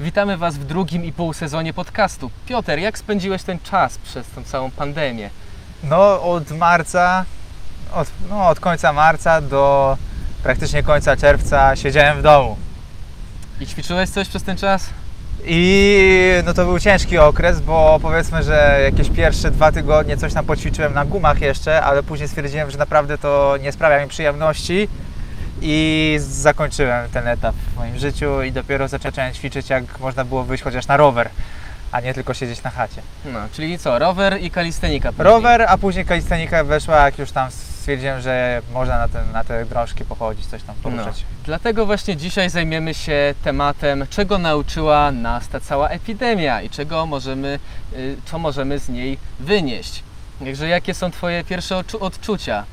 Witamy Was w drugim i pół sezonie podcastu. Piotr, jak spędziłeś ten czas przez tą całą pandemię? No od marca, od, no, od końca marca do praktycznie końca czerwca siedziałem w domu. I ćwiczyłeś coś przez ten czas? I no to był ciężki okres, bo powiedzmy, że jakieś pierwsze dwa tygodnie coś tam poćwiczyłem na gumach jeszcze, ale później stwierdziłem, że naprawdę to nie sprawia mi przyjemności i zakończyłem ten etap w moim życiu i dopiero zacząłem ćwiczyć jak można było wyjść chociaż na rower, a nie tylko siedzieć na chacie. No, czyli co, rower i kalistenika później. Rower, a później kalistenika weszła, jak już tam stwierdziłem, że można na, ten, na te drążki pochodzić, coś tam No. poruszać. Dlatego właśnie dzisiaj zajmiemy się tematem, czego nauczyła nas ta cała epidemia i czego możemy, y, co możemy z niej wynieść. Także jakie są Twoje pierwsze odczu- odczucia?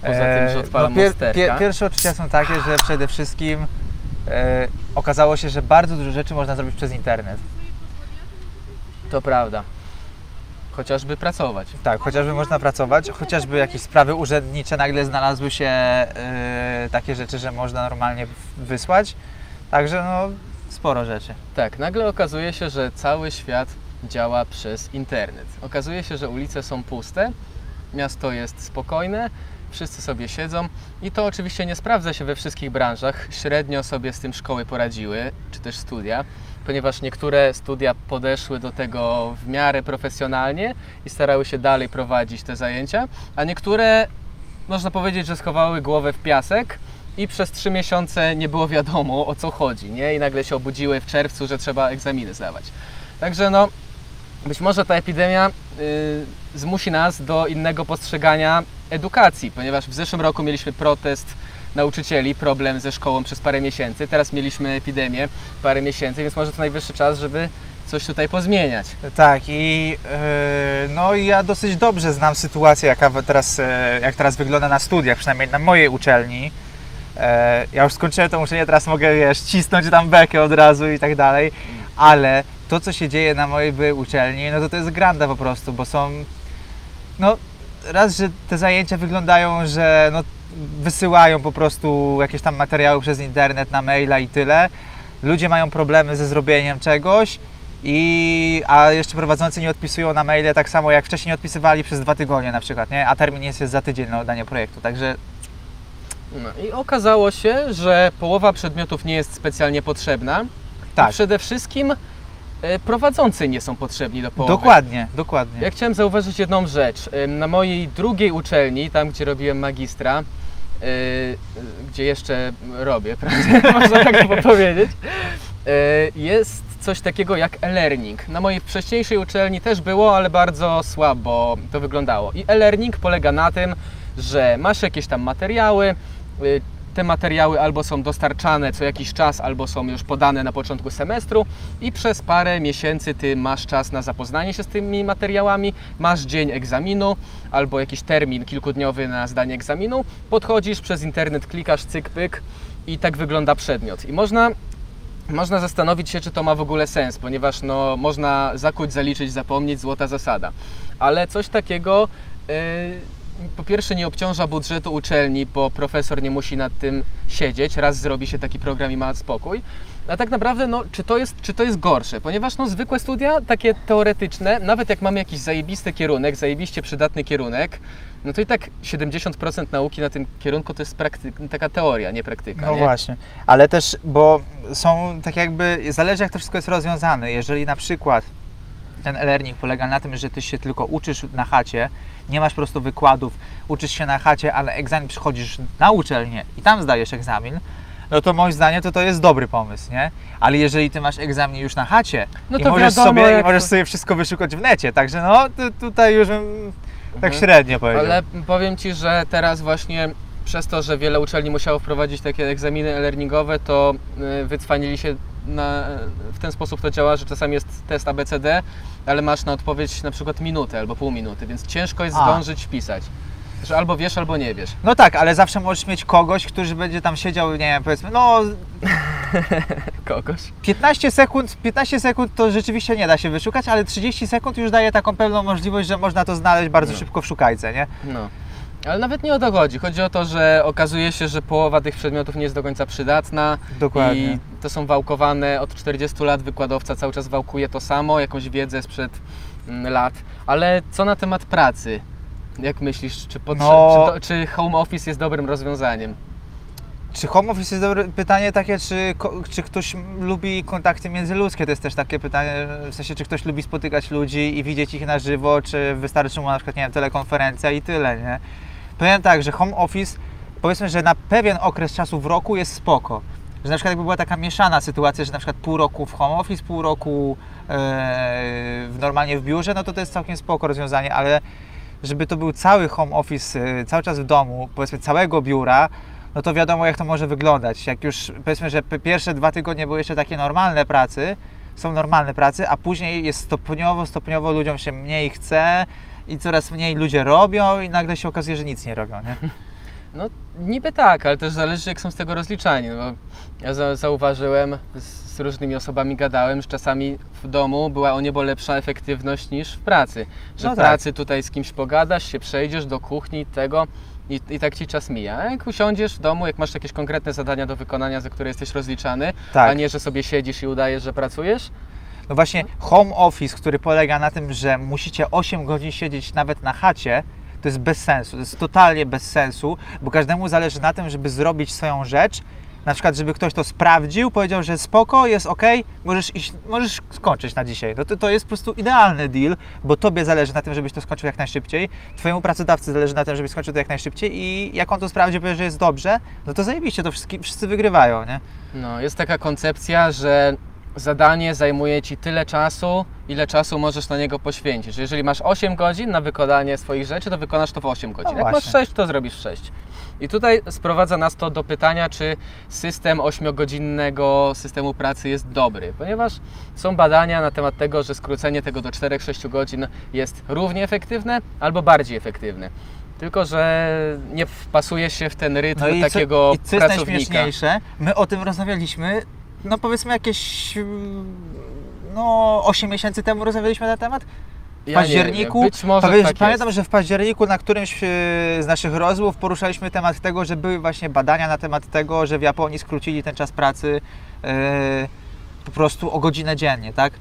Poza tym, że odpalam no, pier, pier, Pierwsze odczucia są takie, że przede wszystkim e, okazało się, że bardzo dużo rzeczy można zrobić przez internet. To prawda. Chociażby pracować. Tak, chociażby można pracować, chociażby jakieś sprawy urzędnicze nagle znalazły się e, takie rzeczy, że można normalnie wysłać. Także no, sporo rzeczy. Tak, nagle okazuje się, że cały świat działa przez internet. Okazuje się, że ulice są puste, miasto jest spokojne, wszyscy sobie siedzą i to oczywiście nie sprawdza się we wszystkich branżach. Średnio sobie z tym szkoły poradziły, czy też studia, ponieważ niektóre studia podeszły do tego w miarę profesjonalnie i starały się dalej prowadzić te zajęcia, a niektóre można powiedzieć, że schowały głowę w piasek i przez trzy miesiące nie było wiadomo o co chodzi, nie? I nagle się obudziły w czerwcu, że trzeba egzaminy zdawać. Także no, być może ta epidemia y, zmusi nas do innego postrzegania edukacji, ponieważ w zeszłym roku mieliśmy protest nauczycieli, problem ze szkołą przez parę miesięcy, teraz mieliśmy epidemię parę miesięcy, więc może to najwyższy czas, żeby coś tutaj pozmieniać. Tak i e, no ja dosyć dobrze znam sytuację, jaka teraz, e, jak teraz wygląda na studiach, przynajmniej na mojej uczelni. E, ja już skończyłem tą uczelnię, teraz mogę wiesz, cisnąć tam bekę od razu i tak dalej, ale to co się dzieje na mojej byłej uczelni, no to to jest granda po prostu, bo są no raz, że te zajęcia wyglądają, że no, wysyłają po prostu jakieś tam materiały przez internet na maila i tyle. Ludzie mają problemy ze zrobieniem czegoś, i, a jeszcze prowadzący nie odpisują na maile tak samo jak wcześniej nie odpisywali przez dwa tygodnie na przykład, nie? a termin jest za tydzień na oddanie projektu, także No i okazało się, że połowa przedmiotów nie jest specjalnie potrzebna. Tak. I przede wszystkim prowadzący nie są potrzebni do połowy. dokładnie, dokładnie. Ja chciałem zauważyć jedną rzecz. Ym, Na mojej drugiej uczelni, tam gdzie robiłem magistra, yy, gdzie jeszcze robię, prawda? można tak powiedzieć, yy, jest coś takiego jak e-learning. Na mojej wcześniejszej uczelni też było, ale bardzo słabo to wyglądało. I e-learning polega na tym, że masz jakieś tam materiały, te materiały albo są dostarczane co jakiś czas, albo są już podane na początku semestru i przez parę miesięcy ty masz czas na zapoznanie się z tymi materiałami, masz dzień egzaminu albo jakiś termin kilkudniowy na zdanie egzaminu, podchodzisz przez internet, klikasz cyk pyk i tak wygląda przedmiot. I można można zastanowić się, czy to ma w ogóle sens, ponieważ no, można zakuć, zaliczyć, zapomnieć, złota zasada. Ale coś takiego yy, po pierwsze nie obciąża budżetu uczelni, bo profesor nie musi nad tym siedzieć, raz zrobi się taki program i ma spokój. A tak naprawdę, no, czy, to jest, czy to jest gorsze? Ponieważ no, zwykłe studia, takie teoretyczne, nawet jak mamy jakiś zajebisty kierunek, zajebiście przydatny kierunek, no to i tak 70% nauki na tym kierunku to jest prakty- taka teoria, nie praktyka. No nie? właśnie, ale też, bo są tak jakby, zależy jak to wszystko jest rozwiązane. Jeżeli na przykład ten e-learning polega na tym, że ty się tylko uczysz na chacie, nie masz po prostu wykładów, uczysz się na chacie, ale egzamin przychodzisz na uczelnię i tam zdajesz egzamin, no to moim zdaniem to to jest dobry pomysł, nie? Ale jeżeli ty masz egzamin już na chacie No i, to możesz wiadomo, sobie, i możesz to- sobie wszystko wyszukać w necie, także no tu, tutaj już bym tak Mhm. średnio powiedział. Ale powiem Ci, że teraz właśnie przez to, że wiele uczelni musiało wprowadzić takie egzaminy e-learningowe, to y, wycwanili się na, w ten sposób to działa, że czasami jest test ABCD, ale masz na odpowiedź na przykład minutę albo pół minuty, więc ciężko jest A. zdążyć wpisać. Że albo wiesz, albo nie wiesz. No tak, ale zawsze możesz mieć kogoś, który będzie tam siedział, nie wiem, powiedzmy, no Kogoś. 15 sekund, 15 sekund to rzeczywiście nie da się wyszukać, ale 30 sekund już daje taką pewną możliwość, że można to znaleźć bardzo No. szybko w szukajce, nie? No. Ale nawet nie o to chodzi. Chodzi o to, że okazuje się, że połowa tych przedmiotów nie jest do końca przydatna. Dokładnie. I to są wałkowane od 40 lat. Wykładowca cały czas wałkuje to samo, jakąś wiedzę sprzed mm, lat. Ale co na temat pracy? Jak myślisz, czy, potrze- No. czy, do, czy home office jest dobrym rozwiązaniem? Czy home office jest dobre pytanie takie, czy, ko- czy ktoś m- lubi kontakty międzyludzkie? To jest też takie pytanie, w sensie, czy ktoś lubi spotykać ludzi i widzieć ich na żywo, czy wystarczy mu na przykład, nie wiem, telekonferencja i tyle, nie? Powiem tak, że home office, powiedzmy, że na pewien okres czasu w roku jest spoko. Że na przykład jakby była taka mieszana sytuacja, że na przykład pół roku w home office, pół roku e, w, normalnie w biurze, no to to jest całkiem spoko rozwiązanie, ale żeby to był cały home office, e, cały czas w domu, powiedzmy całego biura, no to wiadomo jak to może wyglądać. Jak już powiedzmy, że pierwsze dwa tygodnie były jeszcze takie normalne pracy, są normalne pracy, a później jest stopniowo, stopniowo ludziom się mniej chce i coraz mniej ludzie robią i nagle się okazuje, że nic nie robią, nie? No niby tak, ale też zależy jak są z tego rozliczani. No, bo ja za, zauważyłem, z, z różnymi osobami gadałem, że czasami w domu była o niebo lepsza efektywność niż w pracy. Że No w tak. pracy tutaj z kimś pogadasz, się przejdziesz do kuchni, tego i, i tak ci czas mija. A jak usiądziesz w domu, jak masz jakieś konkretne zadania do wykonania, za które jesteś rozliczany, Tak. a nie, że sobie siedzisz i udajesz, że pracujesz, No właśnie home office, który polega na tym, że musicie 8 godzin siedzieć nawet na chacie, to jest bez sensu. To jest totalnie bez sensu, bo każdemu zależy na tym, żeby zrobić swoją rzecz. Na przykład, żeby ktoś to sprawdził, powiedział, że spoko, jest ok, możesz, iść, możesz skończyć na dzisiaj. No to, to jest po prostu idealny deal, bo tobie zależy na tym, żebyś to skończył jak najszybciej, twojemu pracodawcy zależy na tym, żebyś skończył to jak najszybciej i jak on to sprawdzi, powie, że jest dobrze, no to zajebiście, to wszyscy, wszyscy wygrywają, nie? No, jest taka koncepcja, że zadanie zajmuje Ci tyle czasu, ile czasu możesz na niego poświęcić. Że Jeżeli masz 8 godzin na wykonanie swoich rzeczy, to wykonasz to w 8 godzin. Jak masz właśnie. 6, to zrobisz 6. I tutaj sprowadza nas to do pytania, czy system 8-godzinnego systemu pracy jest dobry, ponieważ są badania na temat tego, że skrócenie tego do 4-6 godzin jest równie efektywne albo bardziej efektywne. Tylko, że nie wpasuje się w ten rytm No i takiego co, i co jest pracownika. najśmieszniejsze, my o tym rozmawialiśmy, no powiedzmy jakieś mm, no 8 miesięcy temu rozmawialiśmy na ten temat. W Ja wiem, październiku, tak pamiętam, że w październiku na którymś e, z naszych rozmów poruszaliśmy temat tego, że były właśnie badania na temat tego, że w Japonii skrócili ten czas pracy e, po prostu o godzinę dziennie, tak?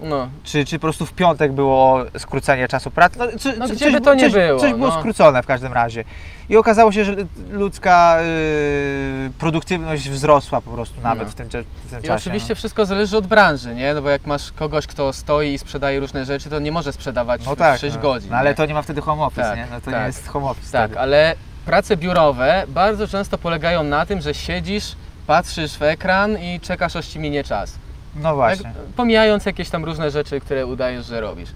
No, Czy, czy po prostu w piątek było skrócenie czasu pracy? No, czy, No gdzie coś, by to nie coś, było, Coś było no. skrócone w każdym razie. I okazało się, że ludzka y, produktywność wzrosła po prostu nawet No. w tym, w tym I czasie. oczywiście wszystko zależy od branży, nie? No bo jak masz kogoś, kto stoi i sprzedaje różne rzeczy, to nie może sprzedawać no. no tak, 6 no. godzin. No, ale nie? to nie ma wtedy home office, Tak, nie? No to tak. nie jest home office Tak, wtedy. ale prace biurowe bardzo często polegają na tym, że siedzisz, patrzysz w ekran i czekasz, aż ci minie czas. No właśnie. Tak, pomijając jakieś tam różne rzeczy, które udajesz, że robisz.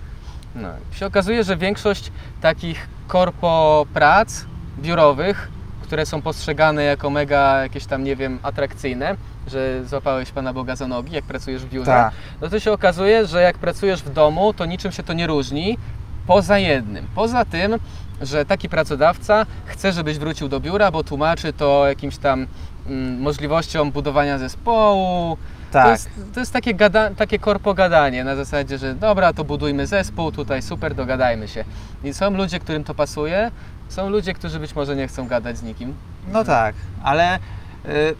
No. Się okazuje, że większość takich korpo prac biurowych, które są postrzegane jako mega jakieś tam, nie wiem, atrakcyjne, że złapałeś Pana Boga za nogi, jak pracujesz w biurze, Tak. no to się okazuje, że jak pracujesz w domu, to niczym się to nie różni, poza jednym. Poza tym, że taki pracodawca chce, żebyś wrócił do biura, bo tłumaczy to jakimś tam mm, możliwością budowania zespołu, Tak. to jest, to jest takie, gada, takie korpo gadanie na zasadzie, że dobra, to budujmy zespół, tutaj super, dogadajmy się. I są ludzie, którym to pasuje, są ludzie, którzy być może nie chcą gadać z nikim. No tak, ale y,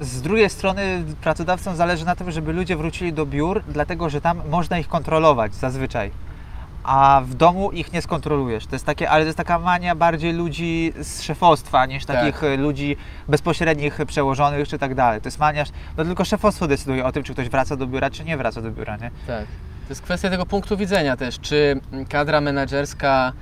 z drugiej strony pracodawcom zależy na tym, żeby ludzie wrócili do biur, dlatego że tam można ich kontrolować zazwyczaj. A w domu ich nie skontrolujesz. To jest takie, ale to jest taka mania bardziej ludzi z szefostwa niż Tak. takich y, ludzi bezpośrednich przełożonych czy tak dalej. To jest mania, no tylko szefostwo decyduje o tym, czy ktoś wraca do biura, czy nie wraca do biura, nie? Tak. To jest kwestia tego punktu widzenia też, czy kadra menedżerska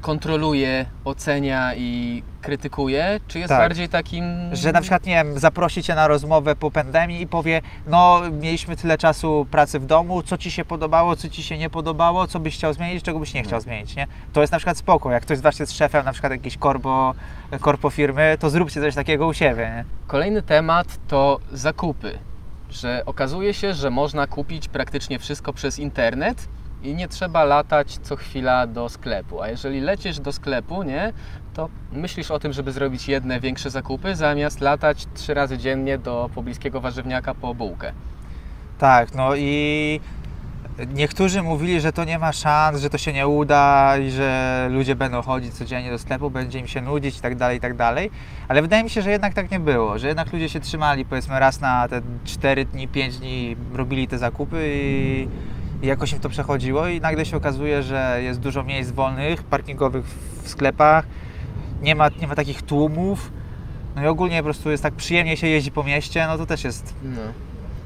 kontroluje, ocenia i krytykuje, czy jest Tak. bardziej takim... Że na przykład, nie wiem, zaprosi Cię na rozmowę po pandemii i powie, no mieliśmy tyle czasu pracy w domu, co Ci się podobało, co Ci się nie podobało, co byś chciał zmienić, czego byś nie chciał zmienić, nie? To jest na przykład spoko, jak ktoś z Was jest szefem na przykład jakiejś korpo, korpo firmy, to zróbcie coś takiego u siebie, nie? Kolejny temat to zakupy. Że okazuje się, że można kupić praktycznie wszystko przez internet i nie trzeba latać co chwila do sklepu. A jeżeli lecisz do sklepu, nie, to myślisz o tym, żeby zrobić jedne większe zakupy, zamiast latać trzy razy dziennie do pobliskiego warzywniaka po bułkę. Tak, no i Niektórzy mówili, że to nie ma szans, że to się nie uda i że ludzie będą chodzić codziennie do sklepu, będzie im się nudzić i tak dalej, i tak dalej. Ale wydaje mi się, że jednak tak nie było, że jednak ludzie się trzymali powiedzmy raz na te 4 dni, 5 dni robili te zakupy i, i jakoś im to przechodziło i nagle się okazuje, że jest dużo miejsc wolnych, parkingowych w sklepach, nie ma, nie ma takich tłumów. No i ogólnie po prostu jest tak przyjemnie się jeździ po mieście, no to też jest No.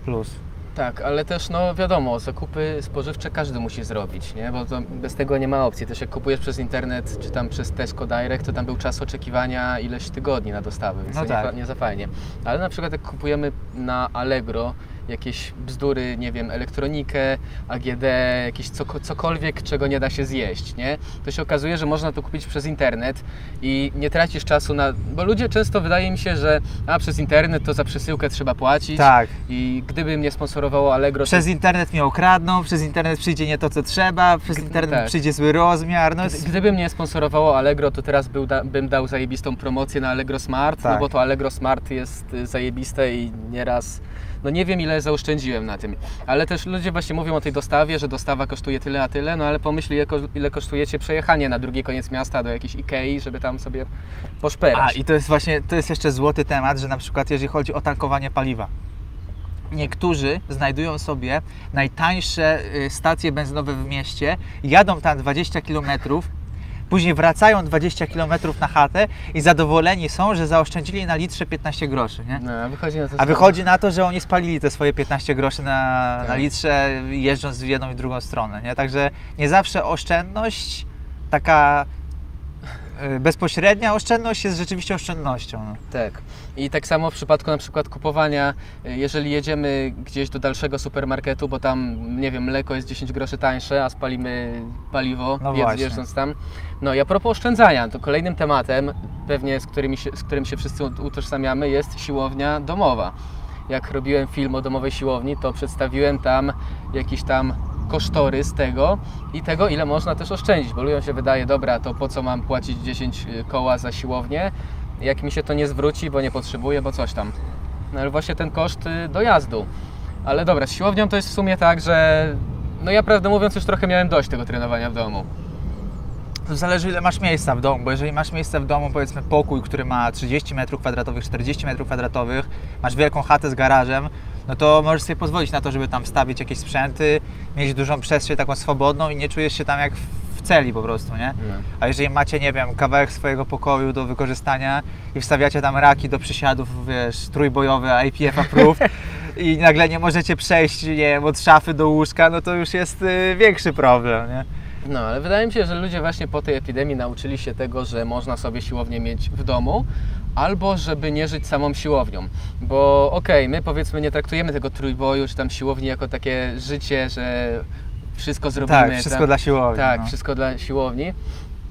plus. Tak, ale też no wiadomo, zakupy spożywcze każdy musi zrobić, nie? Bo bez tego nie ma opcji. Też jak kupujesz przez internet czy tam przez Tesco Direct, to tam był czas oczekiwania ileś tygodni na dostawę, więc No to tak. nie, nie za fajnie. Ale na przykład jak kupujemy na Allegro jakieś bzdury, nie wiem, elektronikę, AGD, jakieś coko- cokolwiek, czego nie da się zjeść, nie? To się okazuje, że można to kupić przez internet i nie tracisz czasu na... Bo ludzie często wydaje mi się, że a przez internet to za przesyłkę trzeba płacić. Tak. I gdyby mnie sponsorowało Allegro, Przez to internet mnie okradną, przez internet przyjdzie nie to, co trzeba, przez internet tak. przyjdzie zły rozmiar. No gdyby mnie sponsorowało Allegro, to teraz był da, bym dał zajebistą promocję na Allegro Smart, no Tak. bo to Allegro Smart jest y, zajebiste i nieraz, no nie wiem ile zaoszczędziłem na tym. Ale też ludzie właśnie mówią o tej dostawie, że dostawa kosztuje tyle, a tyle, no ale pomyśl ile, ko- ile kosztujecie przejechanie na drugi koniec miasta do jakiejś Ikei, żeby tam sobie A poszperać. i to jest właśnie, to jest jeszcze złoty temat, że na przykład jeżeli chodzi o tankowanie paliwa. Niektórzy znajdują sobie najtańsze y, stacje benzynowe w mieście, jadą tam 20 km, później wracają 20 km na chatę i zadowoleni są, że zaoszczędzili na litrze 15 groszy. Nie? No, a wychodzi na to, A że- wychodzi na to, że oni spalili te swoje 15 groszy na, Tak. na litrze, jeżdżąc w jedną i drugą stronę. Nie? Także nie zawsze oszczędność, taka bezpośrednia oszczędność jest rzeczywiście oszczędnością. No. Tak. I tak samo w przypadku na przykład kupowania, y, jeżeli jedziemy gdzieś do dalszego supermarketu, bo tam, nie wiem, mleko jest 10 groszy tańsze, a spalimy paliwo, No jeżdżąc tam. No i a propos oszczędzania, to kolejnym tematem, pewnie z, którymi się, z którym się wszyscy utożsamiamy, jest siłownia domowa. Jak robiłem film o domowej siłowni, to przedstawiłem tam jakiś tam kosztorys tego i tego, ile można też oszczędzić, bo ludziom się wydaje, dobra, to po co mam płacić 10 koła za siłownię, jak mi się to nie zwróci, bo nie potrzebuję, bo coś tam. No ale właśnie ten koszt y, dojazdu. Ale dobra, z siłownią to jest w sumie tak, że no ja prawdę mówiąc już trochę miałem dość tego trenowania w domu. To zależy ile masz miejsca w domu, bo jeżeli masz miejsce w domu, powiedzmy pokój, który ma 30 m2, 40 m2, masz wielką chatę z garażem, no to możesz sobie pozwolić na to, żeby tam wstawić jakieś sprzęty, mieć dużą przestrzeń taką swobodną i nie czujesz się tam jak w celi po prostu, nie? A jeżeli macie, nie wiem, kawałek swojego pokoju do wykorzystania i wstawiacie tam raki do przysiadów, wiesz, trójbojowe, IPF approved i nagle nie możecie przejść, nie wiem, od szafy do łóżka, no to już jest y, większy problem, nie? No, ale wydaje mi się, że ludzie właśnie po tej epidemii nauczyli się tego, że można sobie siłownię mieć w domu, albo żeby nie żyć samą siłownią. Bo okej, my powiedzmy nie traktujemy tego trójboju czy tam siłowni jako takie życie, że wszystko zrobimy. Tak, wszystko tam, dla siłowni. Tak, no. wszystko dla siłowni.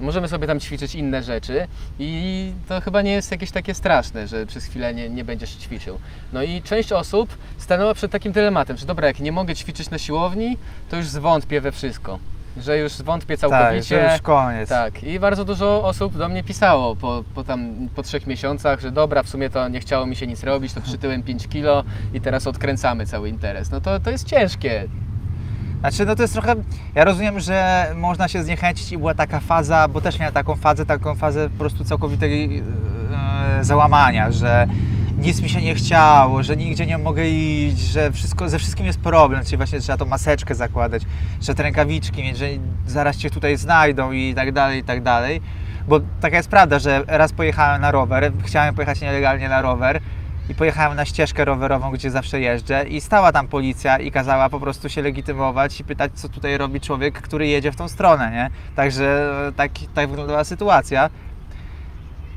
Możemy sobie tam ćwiczyć inne rzeczy i to chyba nie jest jakieś takie straszne, że przez chwilę nie, nie będziesz ćwiczył. No i część osób stanęła przed takim dylematem, że dobra, jak nie mogę ćwiczyć na siłowni, to już zwątpię we wszystko. Że już zwątpię Tak, całkowicie. że już koniec. Tak, i bardzo dużo osób do mnie pisało po, po, tam, po trzech miesiącach, że dobra, w sumie to nie chciało mi się nic robić, to przytyłem 5 kilo i teraz odkręcamy cały interes. No to, to jest ciężkie. Znaczy, no to jest trochę. Ja rozumiem, że można się zniechęcić i była taka faza, bo też miałem taką fazę, taką fazę po prostu całkowitego e, załamania, że nic mi się nie chciało, że nigdzie nie mogę iść, że wszystko, ze wszystkim jest problem, czyli właśnie trzeba tą maseczkę zakładać, że te rękawiczki mieć, że zaraz cię tutaj znajdą i tak dalej, i tak dalej. Bo taka jest prawda, że raz pojechałem na rower, chciałem pojechać nielegalnie na rower, i pojechałem na ścieżkę rowerową, gdzie zawsze jeżdżę i stała tam policja i kazała po prostu się legitymować i pytać, co tutaj robi człowiek, który jedzie w tą stronę, nie? Także e, tak, tak wyglądała sytuacja.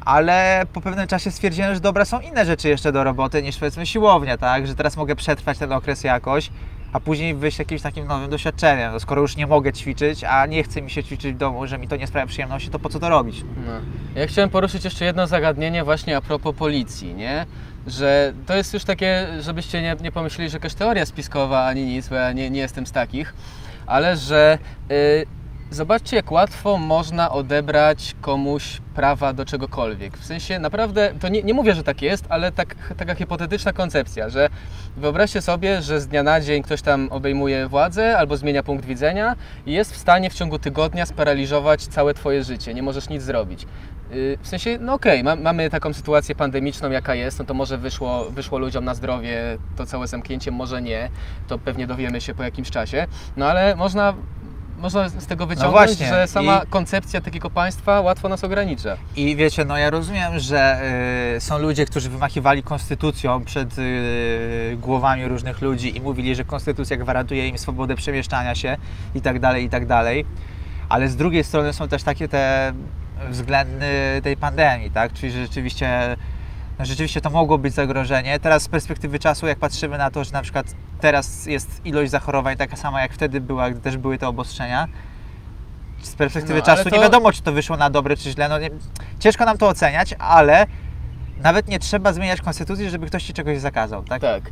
Ale po pewnym czasie stwierdziłem, że dobra, są inne rzeczy jeszcze do roboty niż powiedzmy siłownia, tak? Że teraz mogę przetrwać ten okres jakoś, a później wyjść jakimś takim nowym doświadczeniem. No, skoro już nie mogę ćwiczyć, a nie chce mi się ćwiczyć w domu, że mi to nie sprawia przyjemności, to po co to robić? No. Ja chciałem poruszyć jeszcze jedno zagadnienie właśnie a propos policji, nie? Że to jest już takie, żebyście nie, nie pomyśleli, że jakaś teoria spiskowa ani nic, bo ja nie, nie jestem z takich, ale że y, Zobaczcie, jak łatwo można odebrać komuś prawa do czegokolwiek. W sensie naprawdę, to nie, nie mówię, że tak jest, ale tak, taka hipotetyczna koncepcja, że wyobraźcie sobie, że z dnia na dzień ktoś tam obejmuje władzę albo zmienia punkt widzenia i jest w stanie w ciągu tygodnia sparaliżować całe Twoje życie. Nie możesz nic zrobić. Yy, W sensie, no okej, ma, mamy taką sytuację pandemiczną, jaka jest, no to może wyszło, wyszło ludziom na zdrowie to całe zamknięcie, może nie, to pewnie dowiemy się po jakimś czasie, no ale można, można z tego wyciągnąć, właśnie, że sama i- koncepcja takiego państwa łatwo nas ogranicza. I wiecie, no ja rozumiem, że y, są ludzie, którzy wymachiwali konstytucją przed y, głowami różnych ludzi i mówili, że konstytucja gwarantuje im swobodę przemieszczania się i tak dalej, i tak dalej. Ale z drugiej strony są też takie te względy tej pandemii, tak? Czyli że rzeczywiście, no rzeczywiście to mogło być zagrożenie. Teraz z perspektywy czasu, jak patrzymy na to, że na przykład teraz jest ilość zachorowań taka sama jak wtedy była, gdy też były te obostrzenia, z perspektywy No, czasu to- nie wiadomo, czy to wyszło na dobre, czy źle. No, nie, ciężko nam to oceniać, ale nawet nie trzeba zmieniać konstytucji, żeby ktoś ci czegoś zakazał, tak? Tak.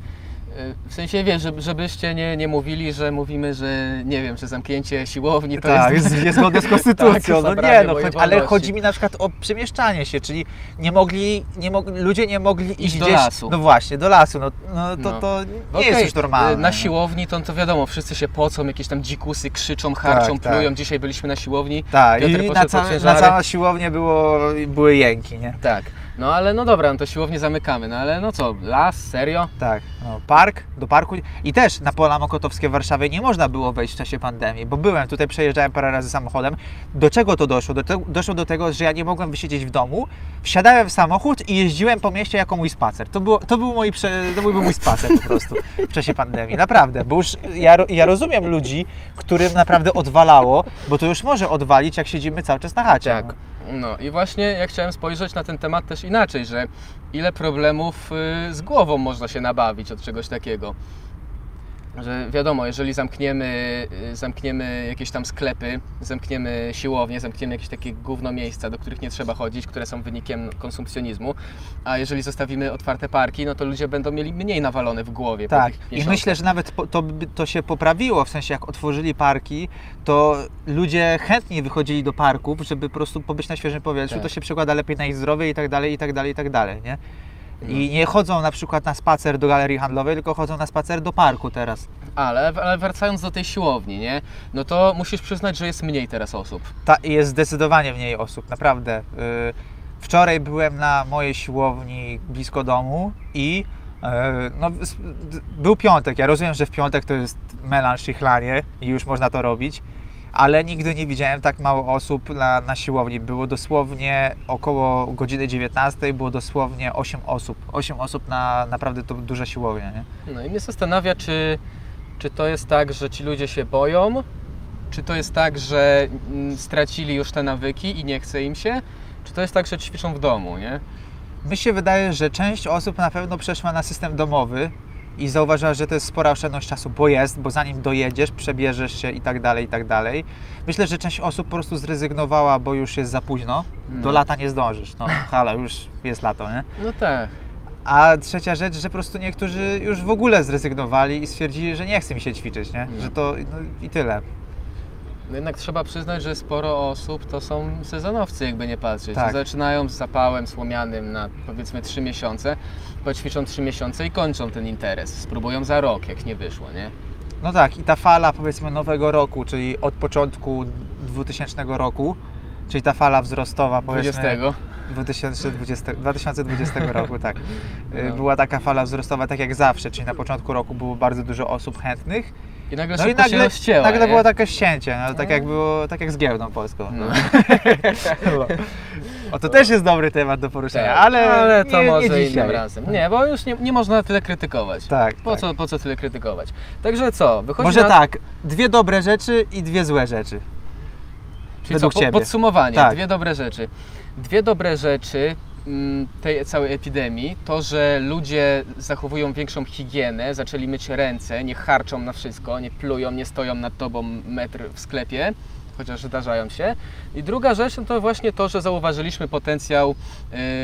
Yy, W sensie, wiesz, żeby, żebyście nie, nie mówili, że mówimy, że nie wiem, że zamknięcie siłowni to tak, jest... jest niezgodne z konstytucją. Tak, no nie, no, chodzi, ale chodzi mi na przykład o przemieszczanie się, czyli nie mogli, nie mogli ludzie nie mogli iść do gdzieś, lasu. No właśnie, do lasu. No, no to, No. to nie Okej, jest już normalne. y, Na siłowni to, to wiadomo, wszyscy się pocą, jakieś tam dzikusy krzyczą, harczą, Tak, tak. plują. Dzisiaj byliśmy na siłowni. Tak, Piotr i na, całe, na całą siłownię było, były jęki, nie? Tak. No ale no dobra, no to siłownię zamykamy. No ale no co, las, serio? Tak, no, park, do parku i też na pola mokotowskie w Warszawie nie można było wejść w czasie pandemii, bo byłem tutaj, przejeżdżałem parę razy samochodem. Do czego to doszło? Do te, doszło do tego, że ja nie mogłem wysiedzieć w domu, wsiadałem w samochód i jeździłem po mieście jako mój spacer. To, było, to, był, mój prze, to był mój spacer po prostu w czasie pandemii, naprawdę, bo już ja, ja rozumiem ludzi, którym naprawdę odwalało, bo to już może odwalić, jak siedzimy cały czas na chacie. Tak. No i właśnie ja chciałem spojrzeć na ten temat też inaczej, że ile problemów y, z głową można się nabawić od czegoś takiego. Że wiadomo, jeżeli zamkniemy, y, zamkniemy jakieś tam sklepy, zamkniemy siłownie, zamkniemy jakieś takie gówno miejsca, do których nie trzeba chodzić, które są wynikiem konsumpcjonizmu, a jeżeli zostawimy otwarte parki, no to ludzie będą mieli mniej nawalone w głowie Tak, i myślę, że nawet to, to się poprawiło, w sensie jak otworzyli parki, to ludzie chętniej wychodzili do parków, żeby po prostu pobyć na świeżym powietrzu, Tak. to się przekłada lepiej na ich zdrowie i tak dalej, i tak dalej, i tak dalej, nie? I No. nie chodzą na przykład na spacer do galerii handlowej, tylko chodzą na spacer do parku teraz. Ale, ale wracając do tej siłowni, nie? No to musisz przyznać, że jest mniej teraz osób. Ta, jest zdecydowanie mniej osób, naprawdę. Y, wczoraj byłem na mojej siłowni blisko domu i y, no, s- d- był piątek. Ja rozumiem, że w piątek to jest melanż i chlanie i już można to robić, ale nigdy nie widziałem tak mało osób na, na siłowni. Było dosłownie około godziny 19, było dosłownie 8 osób. 8 osób na naprawdę to duża siłownia, nie? No i mnie zastanawia, czy, czy to jest tak, że ci ludzie się boją, czy to jest tak, że mm, stracili już te nawyki i nie chce im się, czy to jest tak, że ćwiczą w domu, nie? Mi się wydaje, że część osób na pewno przeszła na system domowy i zauważyła, że to jest spora oszczędność czasu, bo jest, bo zanim dojedziesz, przebierzesz się i tak dalej, i tak dalej. Myślę, że część osób po prostu zrezygnowała, bo już jest za późno. Do No. lata nie zdążysz. No, halo, już jest lato, nie? No tak. A trzecia rzecz, że po prostu niektórzy już w ogóle zrezygnowali i stwierdzili, że nie chce mi się ćwiczyć, nie? No. Że to no, i tyle. No jednak trzeba przyznać, że sporo osób to są sezonowcy, jakby nie patrzeć. Tak. Zaczynają z zapałem słomianym na powiedzmy 3 miesiące, poćwiczą 3 miesiące i kończą ten interes. Spróbują za rok, jak nie wyszło, nie? No tak, i ta fala powiedzmy nowego roku, czyli od początku 2000 roku, czyli ta fala wzrostowa powiedzmy 20. 2020, 2020 roku, tak. Y, No. Była taka fala wzrostowa, tak jak zawsze, czyli na początku roku było bardzo dużo osób chętnych. I nagle No i nagle, rozcięła, nagle nie? było takie ścięcie, no, tak No. jak było, tak jak z giełdą polską. No. O, to też jest dobry temat do poruszenia, Tak, ale, ale to nie, może nie dzisiaj. innym razem. Nie, bo już nie, nie można tyle krytykować. Tak, Po, tak. co, po co tyle krytykować? Także co, wychodzi Może na... tak, dwie dobre rzeczy i dwie złe rzeczy. Czyli co, według po, ciebie. podsumowanie, Tak. dwie dobre rzeczy. Dwie dobre rzeczy mm, tej całej epidemii, to, że ludzie zachowują większą higienę, zaczęli myć ręce, nie harczą na wszystko, nie plują, nie stoją nad tobą metr w sklepie, chociaż zdarzają się. I druga rzecz no to właśnie to, że zauważyliśmy potencjał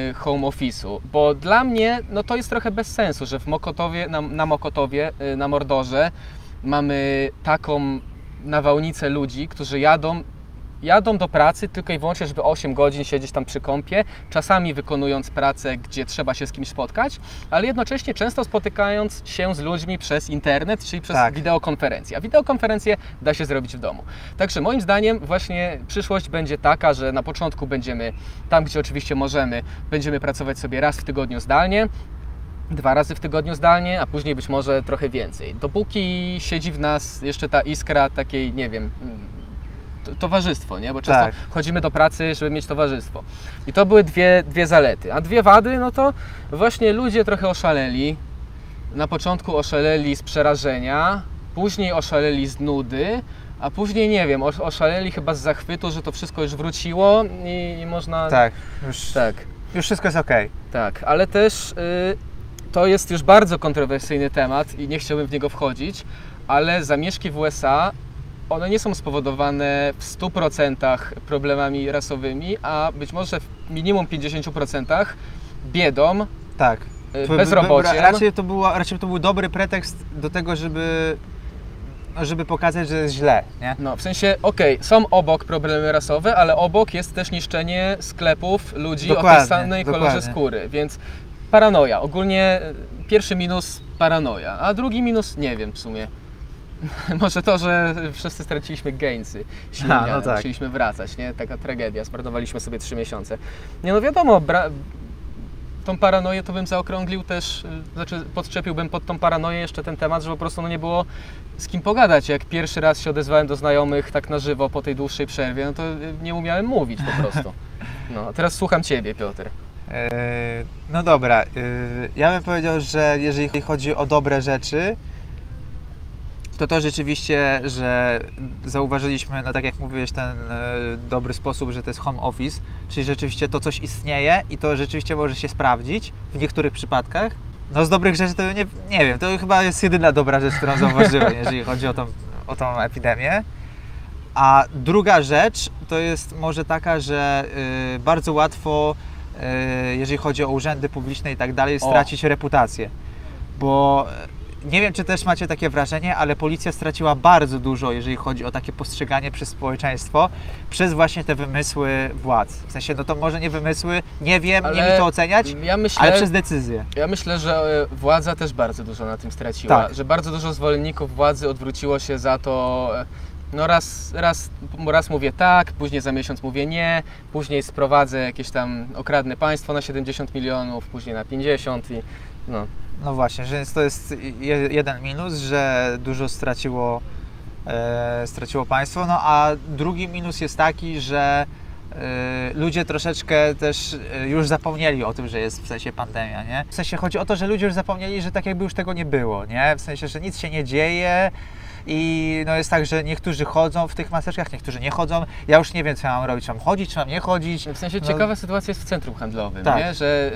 y, home office'u, bo dla mnie no to jest trochę bez sensu, że w Mokotowie, na, na Mokotowie, y, na Mordorze mamy taką nawałnicę ludzi, którzy jadą jadą do pracy tylko i wyłącznie, żeby 8 godzin siedzieć tam przy kąpie, czasami wykonując pracę, gdzie trzeba się z kimś spotkać, ale jednocześnie często spotykając się z ludźmi przez internet, czyli przez Tak. wideokonferencję. A wideokonferencję da się zrobić w domu. Także moim zdaniem właśnie przyszłość będzie taka, że na początku będziemy tam, gdzie oczywiście możemy, będziemy pracować sobie raz w tygodniu zdalnie, dwa razy w tygodniu zdalnie, a później być może trochę więcej. Dopóki siedzi w nas jeszcze ta iskra takiej, nie wiem, towarzystwo, nie? Bo często Tak. chodzimy do pracy, żeby mieć towarzystwo. I to były dwie, dwie zalety. A dwie wady, no to właśnie ludzie trochę oszaleli. Na początku oszaleli z przerażenia, później oszaleli z nudy, a później, nie wiem, osz- oszaleli chyba z zachwytu, że to wszystko już wróciło i, i można... Tak, już, Tak. już wszystko jest okej. Tak, ale też y, to jest już bardzo kontrowersyjny temat i nie chciałbym w niego wchodzić, ale zamieszki w USA one nie są spowodowane w 100% problemami rasowymi, a być może w minimum 50% biedą, Tak. y, bezrobociem. Raczej to, było, raczej to był dobry pretekst do tego, żeby, no, żeby pokazać, że jest źle, nie? No, w sensie, okej, są obok problemy rasowe, ale obok jest też niszczenie sklepów ludzi o tej Dokładnie, samej kolorze dokładnie. skóry, więc paranoja. Ogólnie y, pierwszy minus paranoja, a drugi minus nie wiem w sumie. Może to, że wszyscy straciliśmy gainsy. Silnie, A, no tak. musieliśmy wracać, nie? Taka tragedia, zmarnowaliśmy sobie trzy miesiące. Nie no wiadomo, tą paranoję to bym zaokrąglił też, y, znaczy podczepiłbym pod tą paranoję jeszcze ten temat, że po prostu no nie było z kim pogadać. Jak pierwszy raz się odezwałem do znajomych tak na żywo po tej dłuższej przerwie, no to y, nie umiałem mówić po prostu. No, a teraz słucham Ciebie, Piotr. E, No dobra, e, ja bym powiedział, że jeżeli chodzi o dobre rzeczy, to to rzeczywiście, że zauważyliśmy, no tak jak mówiłeś, ten e, dobry sposób, że to jest home office, czyli rzeczywiście to coś istnieje i to rzeczywiście może się sprawdzić w niektórych przypadkach. No z dobrych rzeczy to nie, nie wiem, to chyba jest jedyna dobra rzecz, którą zauważyłem, jeżeli chodzi o tą, o tą epidemię. A druga rzecz to jest może taka, że y, bardzo łatwo, y, jeżeli chodzi o urzędy publiczne i tak dalej, O. stracić reputację. Bo nie wiem, czy też macie takie wrażenie, ale policja straciła bardzo dużo, jeżeli chodzi o takie postrzeganie przez społeczeństwo, przez właśnie te wymysły władz. W sensie, no to może nie wymysły, nie wiem, nie Ale mi to oceniać, Ja myślę, ale przez decyzję. ja myślę, że e, władza też bardzo dużo na tym straciła. Tak. Że bardzo dużo zwolenników władzy odwróciło się za to. e, No raz, raz, raz mówię tak, później za miesiąc mówię nie, później sprowadzę jakieś tam okradne państwo na 70 milionów, później na 50 i no. No właśnie, że więc to jest je- jeden minus, że dużo straciło, e, straciło państwo, no a drugi minus jest taki, że e, ludzie troszeczkę też e, już zapomnieli o tym, że jest w sensie pandemia, nie? W sensie chodzi o to, że ludzie już zapomnieli, że tak jakby już tego nie było, nie? W sensie, że nic się nie dzieje i no jest tak, że niektórzy chodzą w tych maseczkach, niektórzy nie chodzą. Ja już nie wiem, co mam robić, czy mam chodzić, czy mam nie chodzić. W sensie No. ciekawa sytuacja jest w centrum handlowym, Tak. nie? że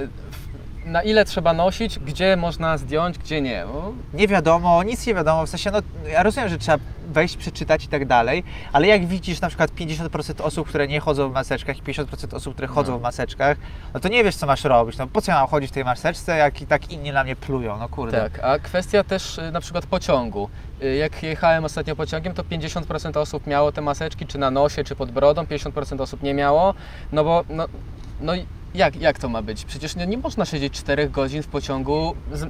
na ile trzeba nosić, gdzie można zdjąć, gdzie nie. Bo nie wiadomo, nic nie wiadomo, w sensie, no ja rozumiem, że trzeba wejść, przeczytać i tak dalej, ale jak widzisz na przykład 50% osób, które nie chodzą w maseczkach i 50% osób, które chodzą No. w maseczkach, no to nie wiesz, co masz robić, no po co ja mam chodzić w tej maseczce, jak i tak inni na mnie plują, no kurde. Tak, a kwestia też y, na przykład pociągu. Y, Jak jechałem ostatnio pociągiem, to 50% osób miało te maseczki, czy na nosie, czy pod brodą, 50% osób nie miało, no bo no, no i jak, jak to ma być? Przecież nie, nie można siedzieć 4 godzin w pociągu z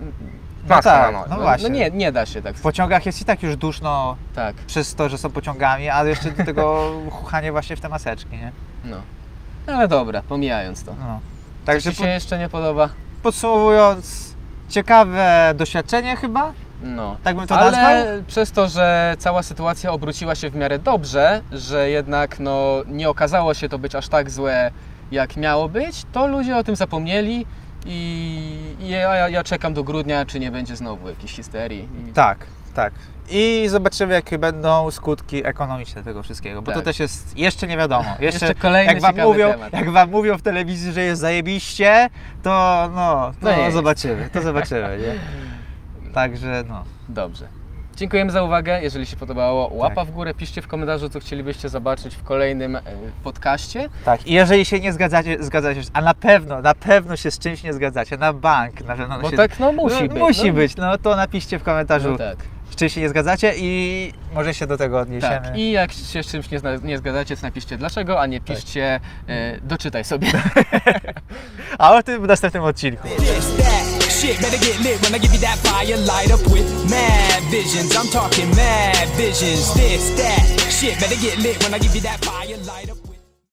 maską tak, na no, no no, właśnie. no nie, nie da się tak. W pociągach jest i tak już duszno Tak, przez to, że są pociągami, a jeszcze do tego chuchanie właśnie w te maseczki, nie? no. Ale dobra, pomijając to. No. Czy Także Ci po, się jeszcze nie podoba? podsumowując, ciekawe doświadczenie chyba, No. tak bym to Ale nazwał. przez to, że cała sytuacja obróciła się w miarę dobrze, że jednak no, nie okazało się to być aż tak złe, jak miało być, to ludzie o tym zapomnieli i, ja, ja czekam do grudnia, czy nie będzie znowu jakiejś histerii. Tak, tak. I zobaczymy, jakie będą skutki ekonomiczne tego wszystkiego, bo Tak. to też jest jeszcze nie wiadomo. Jeszcze, Jeszcze kolejny jak wam, mówią, temat. jak wam mówią w telewizji, że jest zajebiście, to no, No to jest. zobaczymy, to zobaczymy, nie? Także no. Dobrze. Dziękujemy za uwagę. Jeżeli się podobało, łapa Tak. w górę, piszcie w komentarzu, co chcielibyście zobaczyć w kolejnym e, podcaście. Tak, i jeżeli się nie zgadzacie, zgadzacie, a na pewno, na pewno się z czymś nie zgadzacie, na bank, na pewno Bo się, tak no musi no, być. Musi no. być, no to napiszcie w komentarzu, No tak. czy się nie zgadzacie i może się do tego odniesiemy. Tak, i jak się z czymś nie, zna, nie zgadzacie, to napiszcie dlaczego, a nie piszcie e, doczytaj sobie. A o tym w następnym odcinku. Shit better get lit when I give you that fire light up with mad visions. I'm talking mad visions. This, that, shit better get lit when I give you that fire light up.